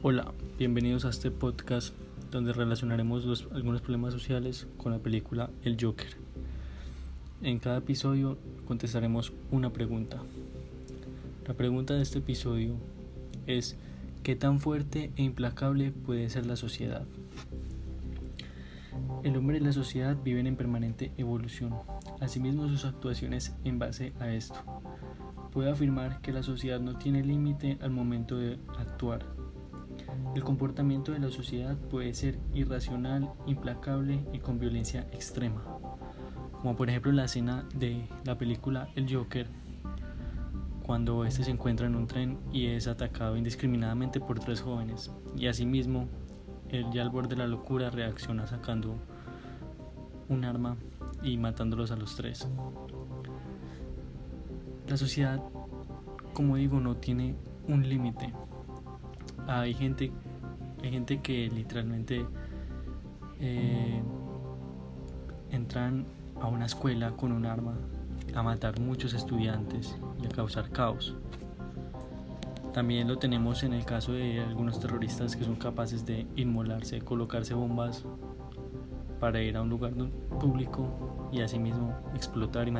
Hola, bienvenidos a este podcast donde relacionaremos algunos problemas sociales con la película El Joker. En cada episodio contestaremos una pregunta. La pregunta de este episodio es ¿qué tan fuerte e implacable puede ser la sociedad? El hombre y la sociedad viven en permanente evolución, asimismo sus actuaciones en base a esto. Puedo afirmar que la sociedad no tiene límite al momento de actuar el comportamiento de la sociedad puede ser irracional, implacable y con violencia extrema, como por ejemplo la escena de la película El Joker, cuando este se encuentra en un tren y es atacado indiscriminadamente por tres jóvenes, y asimismo, él ya al borde de la locura reacciona sacando un arma y matándolos a los tres. La sociedad, como digo, no tiene un límite hay gente, hay gente que literalmente eh, entran a una escuela con un arma a matar muchos estudiantes y a causar caos. También lo tenemos en el caso de algunos terroristas que son capaces de inmolarse, colocarse bombas para ir a un lugar público y asimismo explotar y matar.